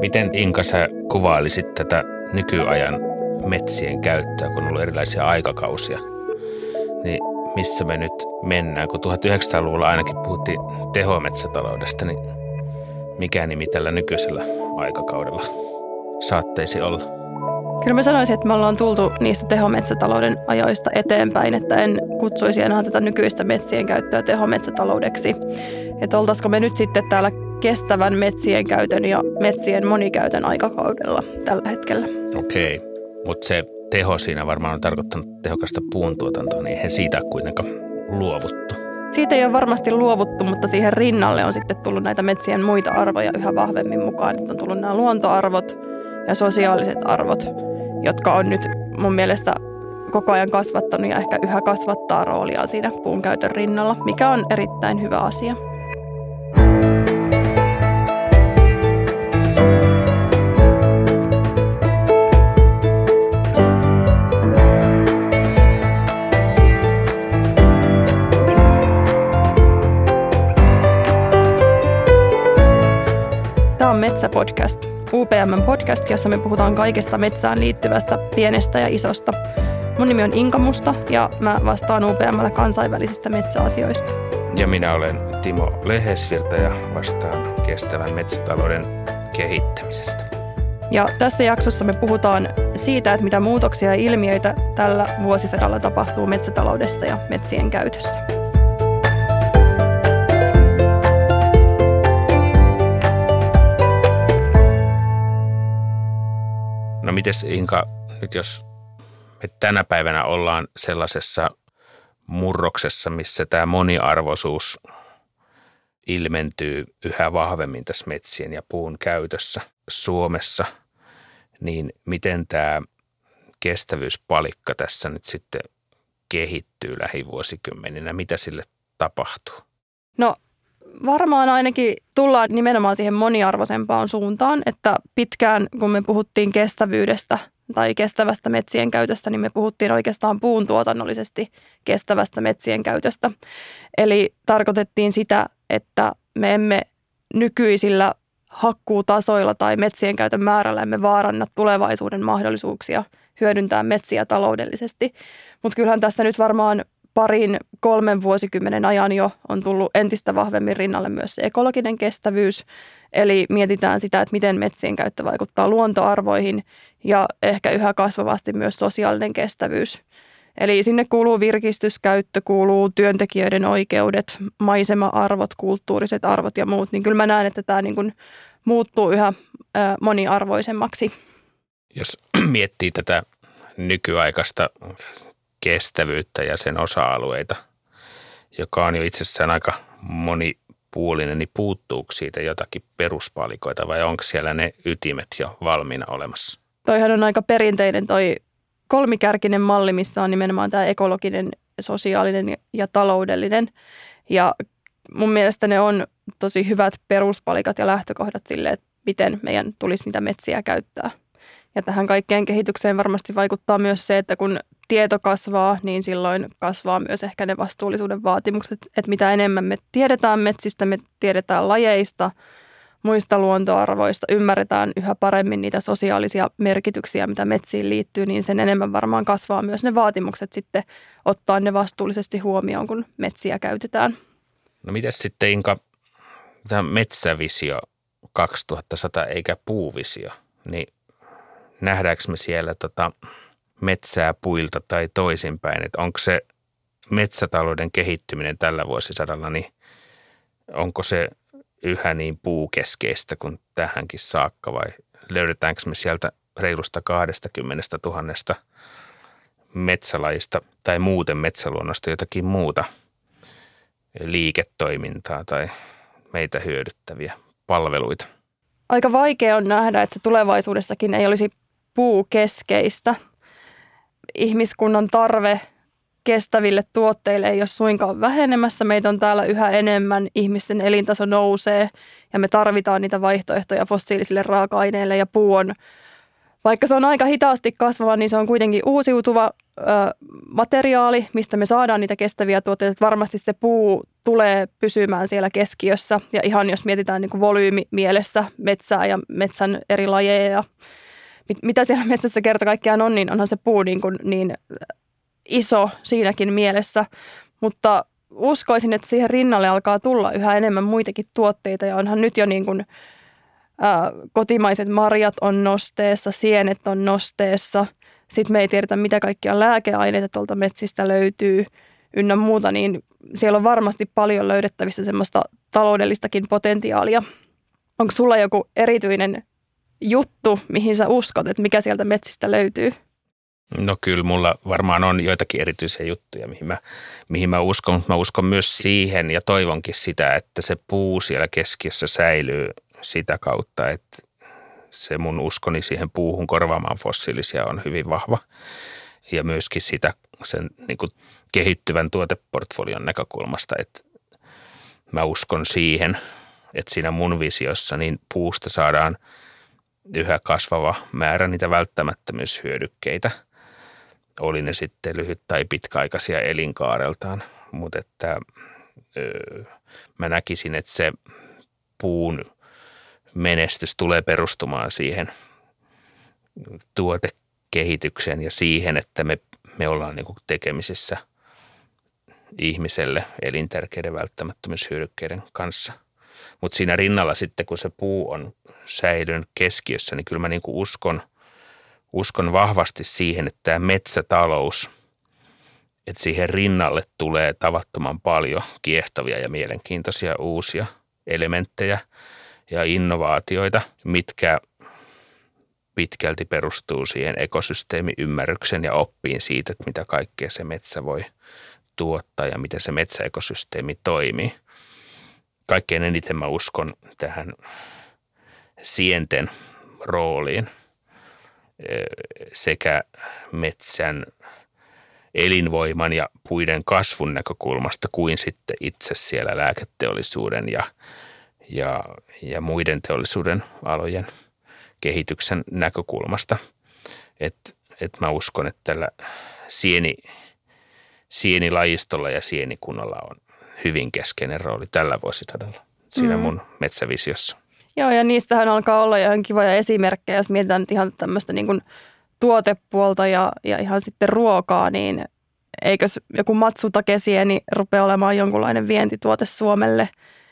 Miten Inka sä kuvailisit tätä nykyajan metsien käyttöä, kun on ollut erilaisia aikakausia? Niin missä me nyt mennään? Kun 1900-luvulla ainakin puhuttiin tehometsätaloudesta, niin mikä nimi tällä nykyisellä aikakaudella saatteisi olla? Kyllä mä sanoisin, että me ollaan tultu niistä tehometsätalouden ajoista eteenpäin, että en kutsuisi enää tätä nykyistä metsien käyttöä tehometsätaloudeksi. Että oltaisiko me nyt sitten täällä kestävän metsien käytön ja metsien monikäytön aikakaudella tällä hetkellä. Okei, mutta se teho siinä varmaan on tarkoittanut tehokasta puuntuotantoa, niin eihän siitä kuitenkaan luovuttu. Siitä ei ole varmasti luovuttu, mutta siihen rinnalle on sitten tullut näitä metsien muita arvoja yhä vahvemmin mukaan. Nyt on tullut nämä luontoarvot ja sosiaaliset arvot, jotka on nyt mun mielestä koko ajan kasvattanut ja ehkä yhä kasvattaa rooliaan siinä puun käytön rinnalla, mikä on erittäin hyvä asia. on Metsäpodcast, UPM podcast, jossa me puhutaan kaikesta metsään liittyvästä pienestä ja isosta. Mun nimi on Inka Musta ja mä vastaan UPMllä kansainvälisistä metsäasioista. Ja minä olen Timo Lehesvirta ja vastaan kestävän metsätalouden kehittämisestä. Ja tässä jaksossa me puhutaan siitä, että mitä muutoksia ja ilmiöitä tällä vuosisadalla tapahtuu metsätaloudessa ja metsien käytössä. Mites Inka, nyt jos me tänä päivänä ollaan sellaisessa murroksessa, missä tämä moniarvoisuus ilmentyy yhä vahvemmin tässä metsien ja puun käytössä Suomessa, niin miten tämä kestävyyspalikka tässä nyt sitten kehittyy lähivuosikymmeninä? Mitä sille tapahtuu? No varmaan ainakin tullaan nimenomaan siihen moniarvoisempaan suuntaan, että pitkään kun me puhuttiin kestävyydestä tai kestävästä metsien käytöstä, niin me puhuttiin oikeastaan puun tuotannollisesti kestävästä metsien käytöstä. Eli tarkoitettiin sitä, että me emme nykyisillä hakkuutasoilla tai metsien käytön määrällä emme vaaranna tulevaisuuden mahdollisuuksia hyödyntää metsiä taloudellisesti. Mutta kyllähän tässä nyt varmaan parin, kolmen vuosikymmenen ajan jo on tullut entistä vahvemmin rinnalle myös se ekologinen kestävyys. Eli mietitään sitä, että miten metsien käyttö vaikuttaa luontoarvoihin ja ehkä yhä kasvavasti myös sosiaalinen kestävyys. Eli sinne kuuluu virkistyskäyttö, kuuluu työntekijöiden oikeudet, maisema-arvot, kulttuuriset arvot ja muut. Niin kyllä mä näen, että tämä niin kuin muuttuu yhä moniarvoisemmaksi. Jos miettii tätä nykyaikaista kestävyyttä ja sen osa-alueita, joka on jo itsessään aika monipuolinen, niin puuttuuko siitä jotakin peruspalikoita vai onko siellä ne ytimet jo valmiina olemassa? Toihan on aika perinteinen toi kolmikärkinen malli, missä on nimenomaan tämä ekologinen, sosiaalinen ja taloudellinen. Ja mun mielestä ne on tosi hyvät peruspalikat ja lähtökohdat sille, että miten meidän tulisi niitä metsiä käyttää. Ja tähän kaikkeen kehitykseen varmasti vaikuttaa myös se, että kun tieto kasvaa, niin silloin kasvaa myös ehkä ne vastuullisuuden vaatimukset, että mitä enemmän me tiedetään metsistä, me tiedetään lajeista, muista luontoarvoista, ymmärretään yhä paremmin niitä sosiaalisia merkityksiä, mitä metsiin liittyy, niin sen enemmän varmaan kasvaa myös ne vaatimukset sitten ottaa ne vastuullisesti huomioon, kun metsiä käytetään. No miten sitten Inka, tämä metsävisio 2100 eikä puuvisio, niin nähdäänkö me siellä tota, metsää puilta tai toisinpäin, että onko se metsätalouden kehittyminen tällä vuosisadalla, niin onko se yhä niin puukeskeistä kuin tähänkin saakka vai löydetäänkö me sieltä reilusta 20 000 metsälajista tai muuten metsäluonnosta jotakin muuta liiketoimintaa tai meitä hyödyttäviä palveluita? Aika vaikea on nähdä, että se tulevaisuudessakin ei olisi puukeskeistä – ihmiskunnan tarve kestäville tuotteille ei ole suinkaan vähenemässä. Meitä on täällä yhä enemmän, ihmisten elintaso nousee ja me tarvitaan niitä vaihtoehtoja fossiilisille raaka-aineille ja puu on, vaikka se on aika hitaasti kasvava, niin se on kuitenkin uusiutuva materiaali, mistä me saadaan niitä kestäviä tuotteita. Varmasti se puu tulee pysymään siellä keskiössä. Ja ihan jos mietitään niin volyymi mielessä metsää ja metsän eri lajeja ja mit, mitä siellä metsässä kerta kaikkiaan on, niin onhan se puu niin, kuin niin iso siinäkin mielessä. Mutta uskoisin, että siihen rinnalle alkaa tulla yhä enemmän muitakin tuotteita ja onhan nyt jo niin kuin, ää, kotimaiset marjat on nosteessa, sienet on nosteessa. Sitten me ei tiedetä, mitä kaikkia lääkeaineita tuolta metsistä löytyy ynnä muuta, niin siellä on varmasti paljon löydettävissä semmoista taloudellistakin potentiaalia. Onko sulla joku erityinen juttu, mihin sä uskot, että mikä sieltä metsistä löytyy? No kyllä, mulla varmaan on joitakin erityisiä juttuja, mihin mä, mihin mä uskon, mutta mä uskon myös siihen ja toivonkin sitä, että se puu siellä keskiössä säilyy sitä kautta, että se mun uskoni siihen puuhun korvaamaan fossiilisia on hyvin vahva. Ja myöskin sitä sen niin kuin kehittyvän tuoteportfolion näkökulmasta, että mä uskon siihen, että siinä mun visiossa niin puusta saadaan yhä kasvava määrä niitä välttämättömyyshyödykkeitä – oli ne sitten lyhyt- tai pitkäaikaisia elinkaareltaan, mutta että ö, mä näkisin, että se puun menestys tulee perustumaan siihen tuotekehitykseen ja siihen, että me, me ollaan niin tekemisissä ihmiselle elintärkeiden välttämättömyyshyödykkeiden kanssa. Mutta siinä rinnalla sitten, kun se puu on säilynyt keskiössä, niin kyllä mä niin uskon – uskon vahvasti siihen, että tämä metsätalous, että siihen rinnalle tulee tavattoman paljon kiehtovia ja mielenkiintoisia uusia elementtejä ja innovaatioita, mitkä pitkälti perustuu siihen ekosysteemiymmärryksen ja oppiin siitä, että mitä kaikkea se metsä voi tuottaa ja miten se metsäekosysteemi toimii. Kaikkein eniten mä uskon tähän sienten rooliin – sekä metsän elinvoiman ja puiden kasvun näkökulmasta kuin sitten itse siellä lääketeollisuuden ja, ja, ja muiden teollisuuden alojen kehityksen näkökulmasta. Että et mä uskon, että tällä sieni, sienilajistolla ja sienikunnalla on hyvin keskeinen rooli tällä vuosisadalla siinä mm. mun metsävisiossa. Joo, ja niistähän alkaa olla ihan kivoja esimerkkejä, jos mietitään ihan tämmöistä niin kuin tuotepuolta ja, ja ihan sitten ruokaa, niin eikös joku matsutakesieni rupea olemaan jonkunlainen vientituote Suomelle,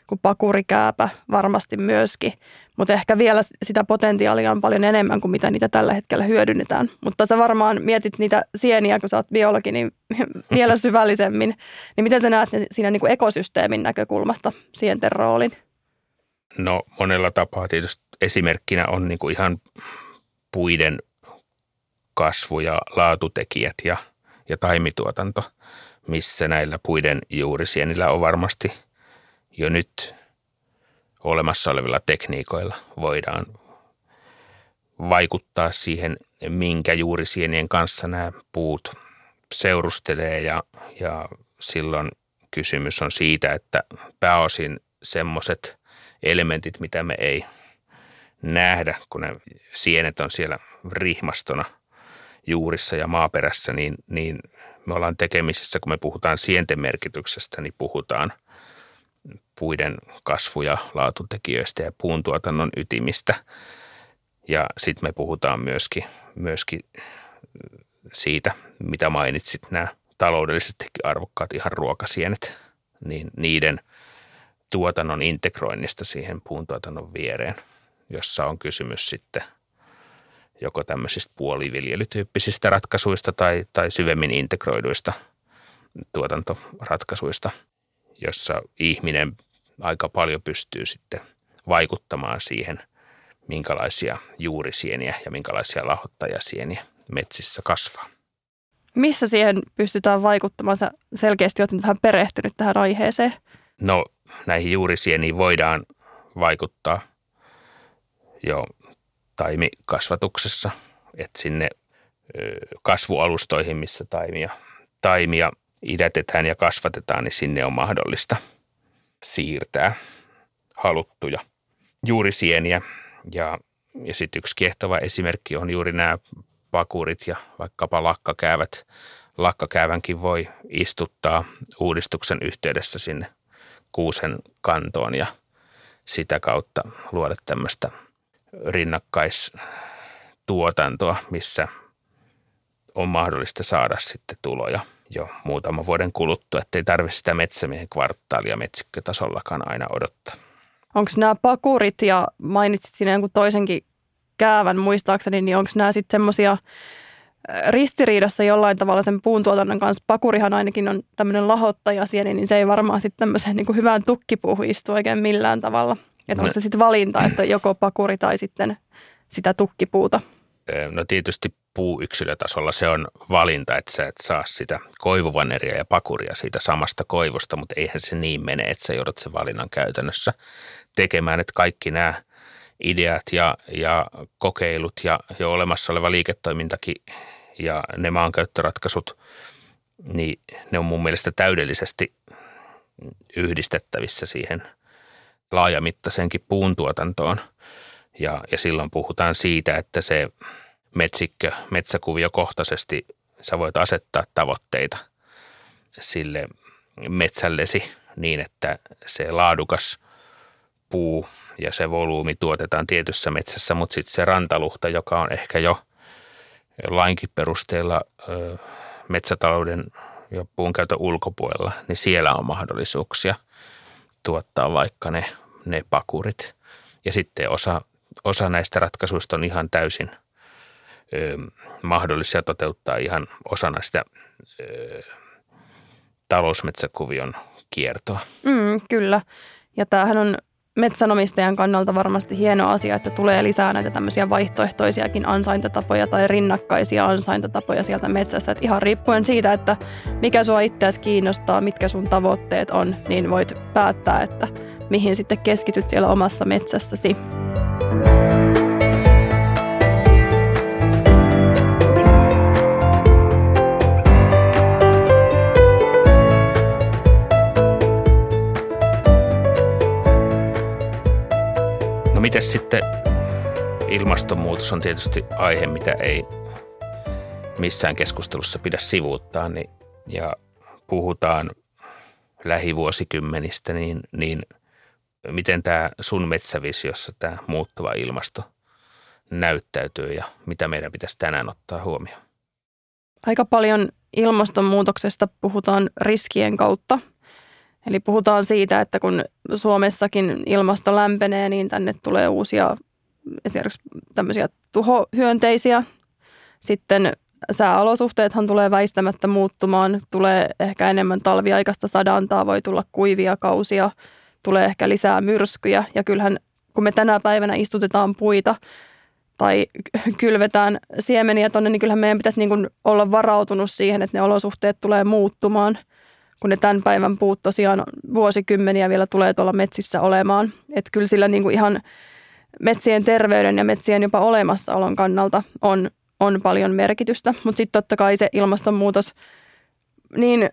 kuin pakurikääpä varmasti myöskin. Mutta ehkä vielä sitä potentiaalia on paljon enemmän kuin mitä niitä tällä hetkellä hyödynnetään. Mutta sä varmaan mietit niitä sieniä, kun sä oot biologi, niin vielä syvällisemmin. Niin miten sä näet siinä niin kuin ekosysteemin näkökulmasta sienten roolin? No monella tapaa tietysti esimerkkinä on niin kuin ihan puiden kasvu ja laatutekijät ja, ja taimituotanto, missä näillä puiden juurisienillä on varmasti jo nyt olemassa olevilla tekniikoilla voidaan vaikuttaa siihen, minkä juurisienien kanssa nämä puut seurustelee ja, ja silloin kysymys on siitä, että pääosin semmoiset – elementit, mitä me ei nähdä, kun ne sienet on siellä rihmastona juurissa ja maaperässä, niin, niin me ollaan tekemisissä, kun me puhutaan sienten merkityksestä, niin puhutaan puiden kasvu- ja laatutekijöistä ja puuntuotannon ytimistä. Ja sitten me puhutaan myöskin, myöskin siitä, mitä mainitsit, nämä taloudellisesti arvokkaat ihan ruokasienet, niin niiden – tuotannon integroinnista siihen puuntuotannon viereen, jossa on kysymys sitten joko tämmöisistä puoliviljelytyyppisistä ratkaisuista tai, tai syvemmin integroiduista tuotantoratkaisuista, jossa ihminen aika paljon pystyy sitten vaikuttamaan siihen, minkälaisia juurisieniä ja minkälaisia lahottajasieniä metsissä kasvaa. Missä siihen pystytään vaikuttamaan? Sä selkeästi olet vähän perehtynyt tähän aiheeseen. No näihin juurisieniin voidaan vaikuttaa jo taimikasvatuksessa, että sinne kasvualustoihin, missä taimia, taimia idätetään ja kasvatetaan, niin sinne on mahdollista siirtää haluttuja juurisieniä. Ja, ja sitten yksi kiehtova esimerkki on juuri nämä pakurit ja vaikkapa lakkakäävät lakkakäävänkin voi istuttaa uudistuksen yhteydessä sinne kuusen kantoon ja sitä kautta luoda tämmöistä rinnakkaistuotantoa, missä on mahdollista saada sitten tuloja jo muutaman vuoden kuluttua, ettei tarvitse sitä metsämiehen kvartaalia metsikkötasollakaan aina odottaa. Onko nämä pakurit ja mainitsit siinä jonkun toisenkin käävän muistaakseni, niin onko nämä sitten semmoisia ristiriidassa jollain tavalla sen puuntuotannon kanssa. Pakurihan ainakin on tämmöinen lahottajasieni, niin se ei varmaan sitten tämmöiseen niin hyvään tukkipuuhun istu oikein millään tavalla. Että onko se sitten valinta, että joko pakuri tai sitten sitä tukkipuuta? No tietysti puuyksilötasolla se on valinta, että sä et saa sitä koivuvaneria ja pakuria siitä samasta koivusta, mutta eihän se niin mene, että sä joudut sen valinnan käytännössä tekemään, että kaikki nämä ideat ja, ja kokeilut ja jo olemassa oleva liiketoimintakin ja ne maankäyttöratkaisut, niin ne on mun mielestä täydellisesti yhdistettävissä siihen laajamittaiseenkin puuntuotantoon. Ja, ja silloin puhutaan siitä, että se metsikkö, metsäkuviokohtaisesti sä voit asettaa tavoitteita sille metsällesi niin, että se laadukas puu ja se volyymi tuotetaan tietyssä metsässä, mutta sitten se rantaluhta, joka on ehkä jo lainkin perusteella metsätalouden ja puunkäytön ulkopuolella, niin siellä on mahdollisuuksia tuottaa vaikka ne, ne pakurit. Ja sitten osa, osa näistä ratkaisuista on ihan täysin ö, mahdollisia toteuttaa ihan osana sitä ö, talousmetsäkuvion kiertoa. Mm, kyllä. Ja tämähän on metsänomistajan kannalta varmasti hieno asia, että tulee lisää näitä tämmöisiä vaihtoehtoisiakin ansaintatapoja tai rinnakkaisia ansaintatapoja sieltä metsästä. Että ihan riippuen siitä, että mikä sua itseäsi kiinnostaa, mitkä sun tavoitteet on, niin voit päättää, että mihin sitten keskityt siellä omassa metsässäsi. Miten sitten ilmastonmuutos on tietysti aihe, mitä ei missään keskustelussa pidä sivuuttaa, niin, ja puhutaan lähivuosikymmenistä, niin, niin miten tämä sun metsävisiossa tämä muuttuva ilmasto näyttäytyy ja mitä meidän pitäisi tänään ottaa huomioon? Aika paljon ilmastonmuutoksesta puhutaan riskien kautta – Eli puhutaan siitä, että kun Suomessakin ilmasto lämpenee, niin tänne tulee uusia esimerkiksi tämmöisiä tuhohyönteisiä. Sitten sääolosuhteethan tulee väistämättä muuttumaan. Tulee ehkä enemmän talviaikaista sadantaa, voi tulla kuivia kausia, tulee ehkä lisää myrskyjä. Ja kyllähän kun me tänä päivänä istutetaan puita tai kylvetään siemeniä tuonne, niin kyllähän meidän pitäisi niin olla varautunut siihen, että ne olosuhteet tulee muuttumaan – kun ne tämän päivän puut tosiaan vuosikymmeniä vielä tulee tuolla metsissä olemaan. Että kyllä sillä niin kuin ihan metsien terveyden ja metsien jopa olemassaolon kannalta on, on paljon merkitystä. Mutta sitten totta kai se ilmastonmuutos, niin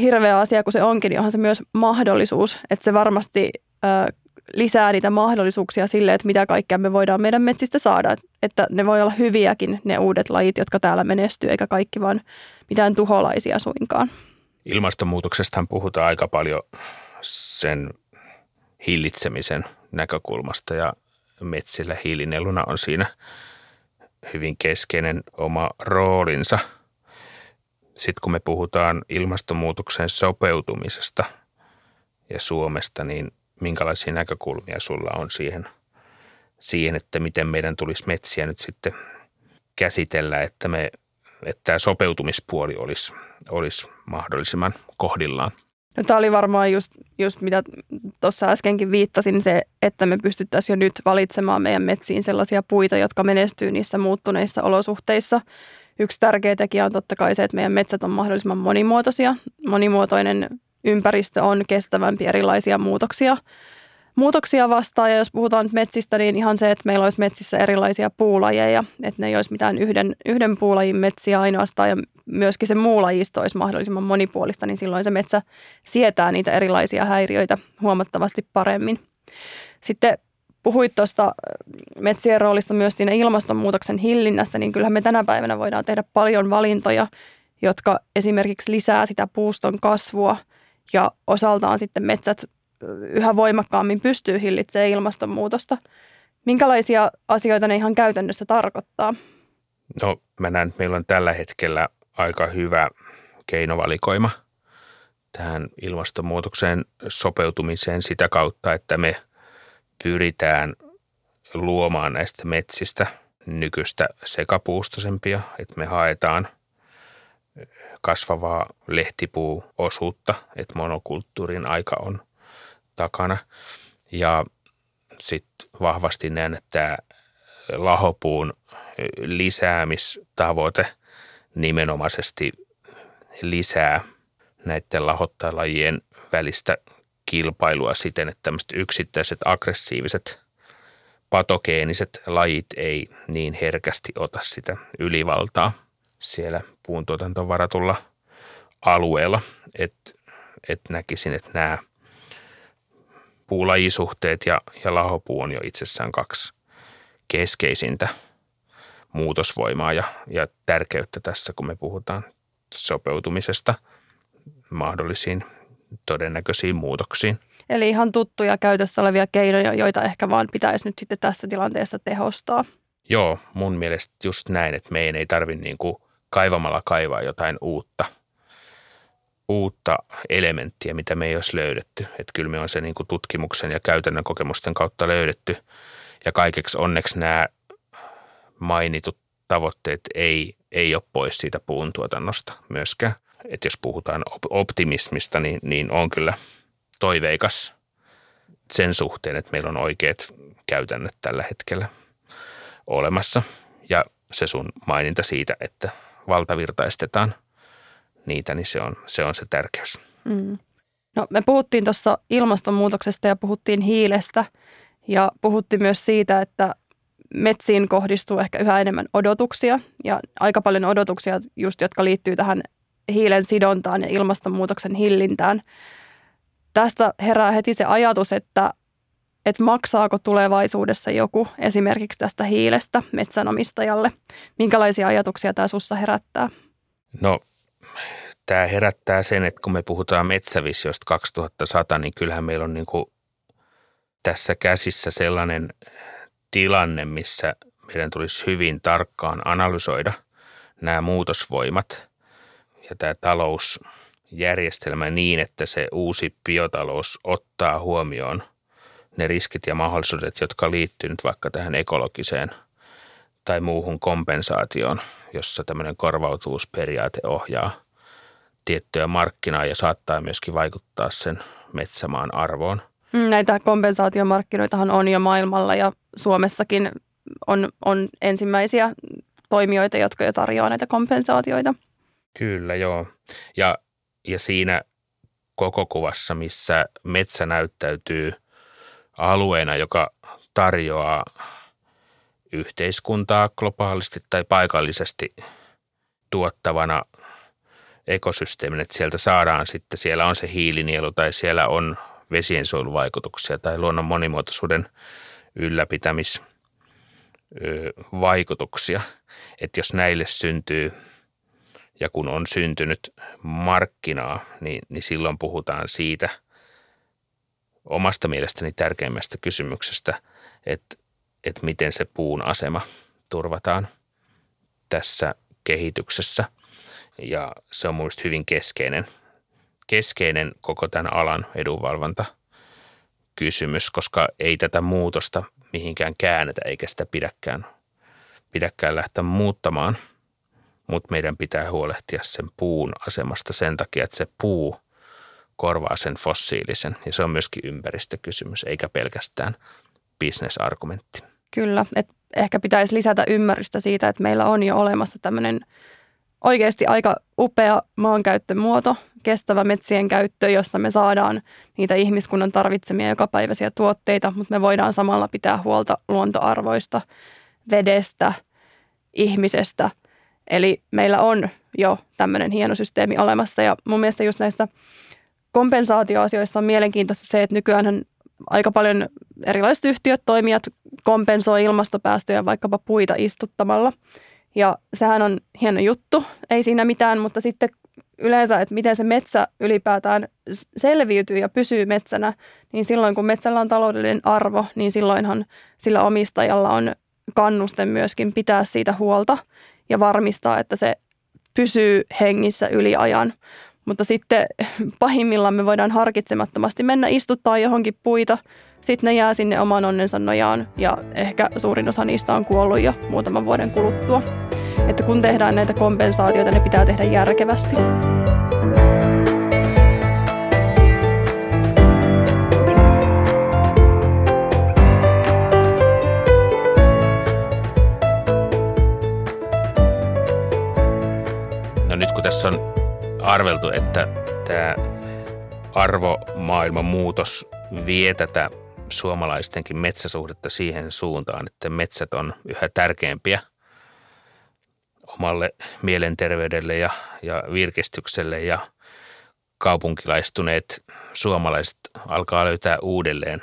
hirveä asia kuin se onkin, niin onhan se myös mahdollisuus, että se varmasti ö, lisää niitä mahdollisuuksia sille, että mitä kaikkea me voidaan meidän metsistä saada. Että ne voi olla hyviäkin ne uudet lajit, jotka täällä menestyy, eikä kaikki vaan mitään tuholaisia suinkaan. Ilmastonmuutoksestahan puhutaan aika paljon sen hillitsemisen näkökulmasta ja metsillä hiilineluna on siinä hyvin keskeinen oma roolinsa. Sitten kun me puhutaan ilmastonmuutokseen sopeutumisesta ja Suomesta, niin minkälaisia näkökulmia sulla on siihen, siihen, että miten meidän tulisi metsiä nyt sitten käsitellä, että me että tämä sopeutumispuoli olisi, olisi mahdollisimman kohdillaan. No, tämä oli varmaan just, just mitä tuossa äskenkin viittasin, se, että me pystyttäisiin jo nyt valitsemaan meidän metsiin sellaisia puita, jotka menestyy niissä muuttuneissa olosuhteissa. Yksi tärkeä tekijä on totta kai se, että meidän metsät on mahdollisimman monimuotoisia. Monimuotoinen ympäristö on kestävämpi erilaisia muutoksia muutoksia vastaan. Ja jos puhutaan nyt metsistä, niin ihan se, että meillä olisi metsissä erilaisia puulajeja, että ne ei olisi mitään yhden, yhden puulajin metsiä ainoastaan ja myöskin se muulajisto olisi mahdollisimman monipuolista, niin silloin se metsä sietää niitä erilaisia häiriöitä huomattavasti paremmin. Sitten puhuit tuosta metsien roolista myös siinä ilmastonmuutoksen hillinnässä, niin kyllähän me tänä päivänä voidaan tehdä paljon valintoja jotka esimerkiksi lisää sitä puuston kasvua ja osaltaan sitten metsät yhä voimakkaammin pystyy hillitsemään ilmastonmuutosta. Minkälaisia asioita ne ihan käytännössä tarkoittaa? No mä näen, että meillä on tällä hetkellä aika hyvä keinovalikoima tähän ilmastonmuutokseen sopeutumiseen sitä kautta, että me pyritään luomaan näistä metsistä nykyistä sekapuustosempia, että me haetaan kasvavaa lehtipuuosuutta, että monokulttuurin aika on takana. Ja sitten vahvasti näen, että lahopuun lisäämistavoite nimenomaisesti lisää näiden lahottajalajien välistä kilpailua siten, että tämmöiset yksittäiset aggressiiviset patogeeniset lajit ei niin herkästi ota sitä ylivaltaa siellä puuntuotantoon varatulla alueella, että et näkisin, että nämä puulajisuhteet ja, ja lahopuu on jo itsessään kaksi keskeisintä muutosvoimaa ja, ja tärkeyttä tässä, kun me puhutaan sopeutumisesta mahdollisiin todennäköisiin muutoksiin. Eli ihan tuttuja käytössä olevia keinoja, joita ehkä vaan pitäisi nyt sitten tässä tilanteessa tehostaa. Joo, mun mielestä just näin, että meidän ei tarvitse niin kuin kaivamalla kaivaa jotain uutta, uutta elementtiä, mitä me ei olisi löydetty. Että kyllä me on se niin kuin tutkimuksen ja käytännön kokemusten kautta löydetty. Ja kaikeksi onneksi nämä mainitut tavoitteet ei, ei ole pois siitä puun tuotannosta myöskään. Että jos puhutaan optimismista, niin, niin on kyllä toiveikas sen suhteen, että meillä on oikeat käytännöt tällä hetkellä olemassa. Ja se sun maininta siitä, että valtavirtaistetaan niitä, niin se on se, on se tärkeys. Mm. No, me puhuttiin tuossa ilmastonmuutoksesta ja puhuttiin hiilestä ja puhuttiin myös siitä, että metsiin kohdistuu ehkä yhä enemmän odotuksia ja aika paljon odotuksia just, jotka liittyy tähän hiilen sidontaan ja ilmastonmuutoksen hillintään. Tästä herää heti se ajatus, että, että maksaako tulevaisuudessa joku esimerkiksi tästä hiilestä metsänomistajalle. Minkälaisia ajatuksia tämä sussa herättää? No tämä herättää sen, että kun me puhutaan metsävisiosta 2100, niin kyllähän meillä on niin kuin tässä käsissä sellainen tilanne, missä meidän tulisi hyvin tarkkaan analysoida nämä muutosvoimat ja tämä talousjärjestelmä niin, että se uusi biotalous ottaa huomioon ne riskit ja mahdollisuudet, jotka liittyy nyt vaikka tähän ekologiseen tai muuhun kompensaatioon, jossa tämmöinen korvautuvuusperiaate ohjaa tiettyä markkinaa ja saattaa myöskin vaikuttaa sen metsämaan arvoon. Mm, näitä kompensaatiomarkkinoitahan on jo maailmalla ja Suomessakin on, on ensimmäisiä toimijoita, jotka jo tarjoaa näitä kompensaatioita. Kyllä, joo. Ja, ja siinä koko kuvassa, missä metsä näyttäytyy alueena, joka tarjoaa yhteiskuntaa globaalisti tai paikallisesti tuottavana ekosysteemin, että sieltä saadaan sitten, siellä on se hiilinielu tai siellä on vesiensuojeluvaikutuksia tai luonnon monimuotoisuuden ylläpitämisvaikutuksia. Että jos näille syntyy ja kun on syntynyt markkinaa, niin, niin silloin puhutaan siitä omasta mielestäni tärkeimmästä kysymyksestä, että, että miten se puun asema turvataan tässä kehityksessä. Ja se on mielestäni hyvin keskeinen, keskeinen koko tämän alan edunvalvonta kysymys, koska ei tätä muutosta mihinkään käännetä eikä sitä pidäkään, pidäkään lähteä muuttamaan – mutta meidän pitää huolehtia sen puun asemasta sen takia, että se puu korvaa sen fossiilisen. Ja se on myöskin ympäristökysymys, eikä pelkästään bisnesargumentti. Kyllä, että ehkä pitäisi lisätä ymmärrystä siitä, että meillä on jo olemassa tämmöinen oikeasti aika upea maankäyttömuoto, kestävä metsien käyttö, jossa me saadaan niitä ihmiskunnan tarvitsemia jokapäiväisiä tuotteita, mutta me voidaan samalla pitää huolta luontoarvoista, vedestä, ihmisestä – Eli meillä on jo tämmöinen hieno systeemi olemassa ja mun mielestä just näistä kompensaatioasioissa on mielenkiintoista se, että nykyään aika paljon erilaiset yhtiöt, toimijat kompensoi ilmastopäästöjä vaikkapa puita istuttamalla. Ja sehän on hieno juttu, ei siinä mitään, mutta sitten yleensä, että miten se metsä ylipäätään selviytyy ja pysyy metsänä, niin silloin kun metsällä on taloudellinen arvo, niin silloinhan sillä omistajalla on kannuste myöskin pitää siitä huolta ja varmistaa, että se pysyy hengissä yli ajan. Mutta sitten pahimmillaan me voidaan harkitsemattomasti mennä istuttaa johonkin puita, sitten ne jää sinne oman onnensa nojaan ja ehkä suurin osa niistä on kuollut jo muutaman vuoden kuluttua. Että kun tehdään näitä kompensaatioita, ne pitää tehdä järkevästi. No nyt kun tässä on arveltu, että tämä arvomaailman muutos vie tätä suomalaistenkin metsäsuhdetta siihen suuntaan, että metsät on yhä tärkeämpiä omalle mielenterveydelle ja, ja virkistykselle ja kaupunkilaistuneet suomalaiset alkaa löytää uudelleen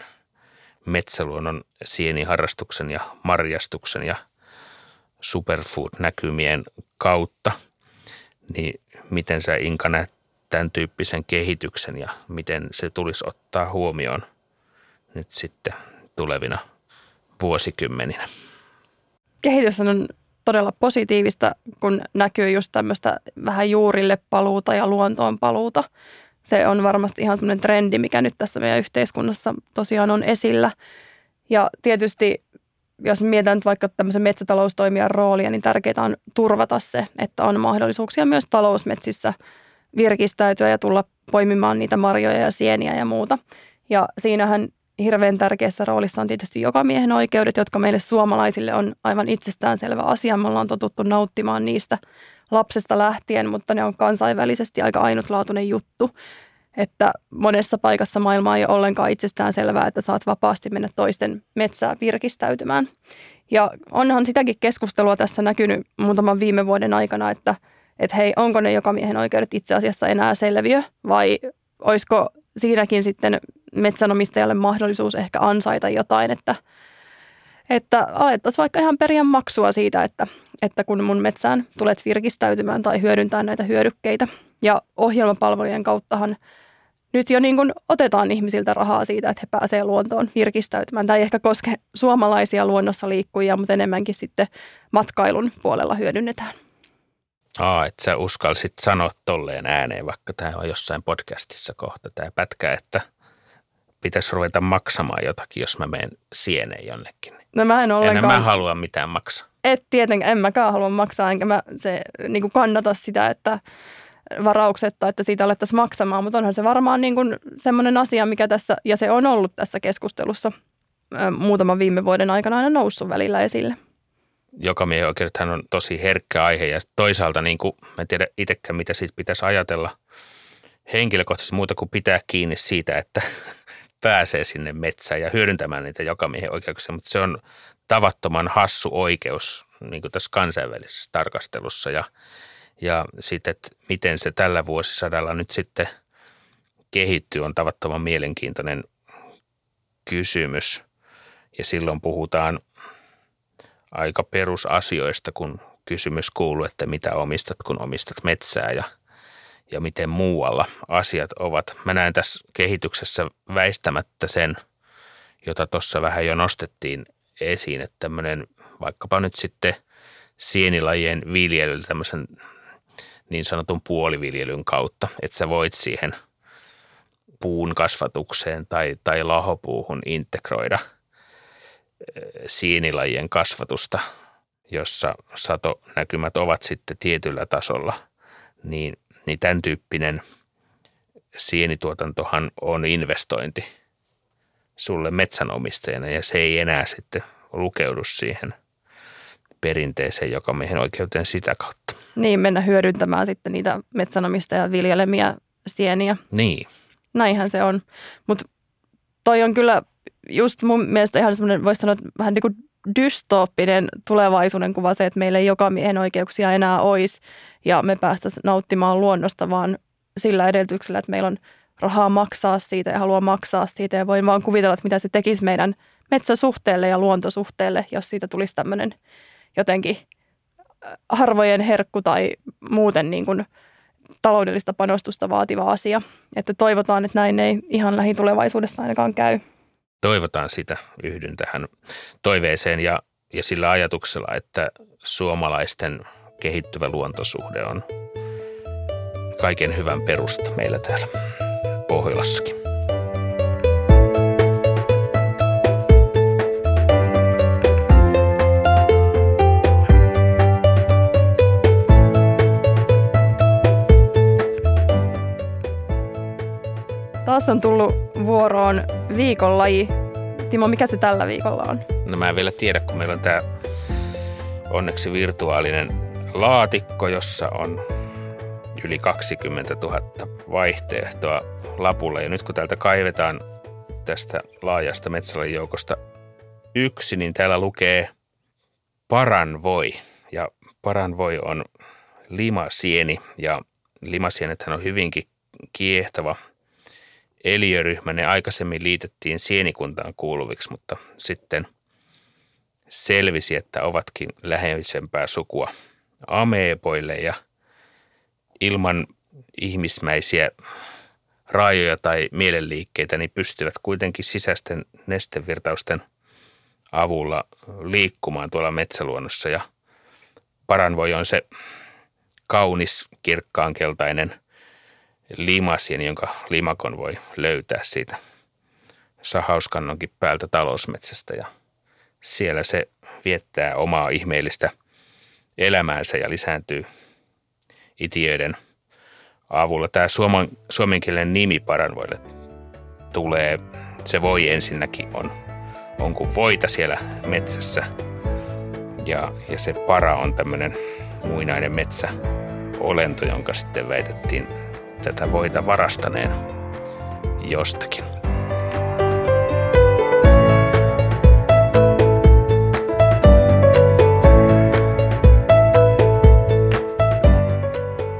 metsäluonnon sieniharrastuksen ja marjastuksen ja superfood-näkymien kautta. Niin miten sä Inka näet tämän tyyppisen kehityksen ja miten se tulisi ottaa huomioon nyt sitten tulevina vuosikymmeninä? Kehitys on todella positiivista, kun näkyy just tämmöistä vähän juurille paluuta ja luontoon paluuta. Se on varmasti ihan semmoinen trendi, mikä nyt tässä meidän yhteiskunnassa tosiaan on esillä. Ja tietysti jos mietitään vaikka tämmöisen metsätaloustoimijan roolia, niin tärkeää on turvata se, että on mahdollisuuksia myös talousmetsissä virkistäytyä ja tulla poimimaan niitä marjoja ja sieniä ja muuta. Ja siinähän hirveän tärkeässä roolissa on tietysti joka miehen oikeudet, jotka meille suomalaisille on aivan itsestäänselvä asia. Me ollaan totuttu nauttimaan niistä lapsesta lähtien, mutta ne on kansainvälisesti aika ainutlaatuinen juttu. Että monessa paikassa maailmaa ei ole ollenkaan itsestään selvää, että saat vapaasti mennä toisten metsää virkistäytymään. Ja onhan sitäkin keskustelua tässä näkynyt muutaman viime vuoden aikana, että, että hei, onko ne joka miehen oikeudet itse asiassa enää selviö vai olisiko siinäkin sitten metsänomistajalle mahdollisuus ehkä ansaita jotain, että, että alettaisiin vaikka ihan periä maksua siitä, että, että kun mun metsään tulet virkistäytymään tai hyödyntää näitä hyödykkeitä. Ja ohjelmapalvelujen kauttahan nyt jo niin kuin otetaan ihmisiltä rahaa siitä, että he pääsevät luontoon virkistäytymään. Tämä ei ehkä koske suomalaisia luonnossa liikkujia, mutta enemmänkin sitten matkailun puolella hyödynnetään. Aa, että sä uskalsit sanoa tolleen ääneen, vaikka tämä on jossain podcastissa kohta tämä pätkä, että pitäisi ruveta maksamaan jotakin, jos mä menen sieneen jonnekin. No mä en ollenkaan. En mä halua mitään maksaa. Et tietenkään, en mäkään halua maksaa, enkä mä se niin kuin kannata sitä, että varauksetta, että siitä alettaisiin maksamaan, mutta onhan se varmaan niin kuin semmoinen asia, mikä tässä, ja se on ollut tässä keskustelussa muutaman viime vuoden aikana aina noussut välillä esille miehen oikeudethan on tosi herkkä aihe ja toisaalta niin kuin, mä en tiedä itsekään, mitä siitä pitäisi ajatella henkilökohtaisesti muuta kuin pitää kiinni siitä, että pääsee sinne metsään ja hyödyntämään niitä miehen oikeuksia, mutta se on tavattoman hassu oikeus niin kuin tässä kansainvälisessä tarkastelussa ja, ja sitten, että miten se tällä vuosisadalla nyt sitten kehittyy on tavattoman mielenkiintoinen kysymys. Ja silloin puhutaan – aika perusasioista, kun kysymys kuuluu, että mitä omistat, kun omistat metsää ja, ja miten muualla asiat ovat. Mä näen tässä kehityksessä väistämättä sen, jota tuossa vähän jo nostettiin esiin, että tämmöinen vaikkapa nyt sitten sienilajien viljely tämmöisen niin sanotun puoliviljelyn kautta, että sä voit siihen puun kasvatukseen tai, tai lahopuuhun integroida – sienilajien kasvatusta, jossa satonäkymät ovat sitten tietyllä tasolla, niin, niin tämän tyyppinen sienituotantohan on investointi sulle metsänomistajana ja se ei enää sitten lukeudu siihen perinteeseen joka mihin oikeuteen sitä kautta. Niin, mennä hyödyntämään sitten niitä metsänomistajan viljelemiä sieniä. Niin. Näinhän se on. Mutta toi on kyllä just mun mielestä ihan semmoinen, voisi sanoa, vähän niin kuin dystooppinen tulevaisuuden kuva se, että meillä ei joka miehen oikeuksia enää olisi ja me päästäisiin nauttimaan luonnosta, vaan sillä edellytyksellä, että meillä on rahaa maksaa siitä ja haluaa maksaa siitä ja voin vaan kuvitella, että mitä se tekisi meidän metsäsuhteelle ja luontosuhteelle, jos siitä tulisi tämmöinen jotenkin harvojen herkku tai muuten niin kuin taloudellista panostusta vaativa asia. Että toivotaan, että näin ei ihan lähitulevaisuudessa ainakaan käy. Toivotaan sitä, yhdyn tähän toiveeseen ja, ja sillä ajatuksella, että suomalaisten kehittyvä luontosuhde on kaiken hyvän perusta meillä täällä Pohjolassakin. Taas on tullut vuoroon viikonlaji. Timo, mikä se tällä viikolla on? No mä en vielä tiedä, kun meillä on tämä onneksi virtuaalinen laatikko, jossa on yli 20 000 vaihtoehtoa lapulle. Ja nyt kun täältä kaivetaan tästä laajasta metsälajijoukosta yksi, niin täällä lukee paranvoi. Ja paranvoi on limasieni ja limasienethän on hyvinkin kiehtova – eliöryhmä, ne aikaisemmin liitettiin sienikuntaan kuuluviksi, mutta sitten selvisi, että ovatkin läheisempää sukua ameepoille ja ilman ihmismäisiä raajoja tai mielenliikkeitä, niin pystyvät kuitenkin sisäisten nestevirtausten avulla liikkumaan tuolla metsäluonnossa. Ja paranvoi on se kaunis kirkkaankeltainen – limasien, jonka limakon voi löytää siitä sahauskannonkin päältä talousmetsästä ja siellä se viettää omaa ihmeellistä elämäänsä ja lisääntyy itiöiden avulla. Tämä suomen, suomenkielinen nimi paranvoille tulee, se voi ensinnäkin on, on kuin voita siellä metsässä ja, ja se para on tämmöinen muinainen metsäolento, jonka sitten väitettiin tätä voita varastaneen jostakin.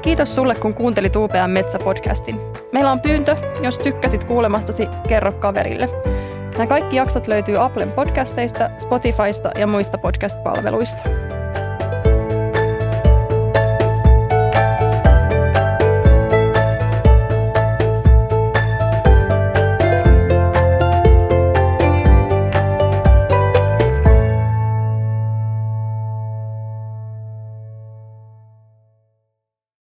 Kiitos sulle, kun kuuntelit UPM Metsä-podcastin. Meillä on pyyntö, jos tykkäsit kuulemastasi, kerro kaverille. Nämä kaikki jaksot löytyy Applen podcasteista, Spotifysta ja muista podcast-palveluista.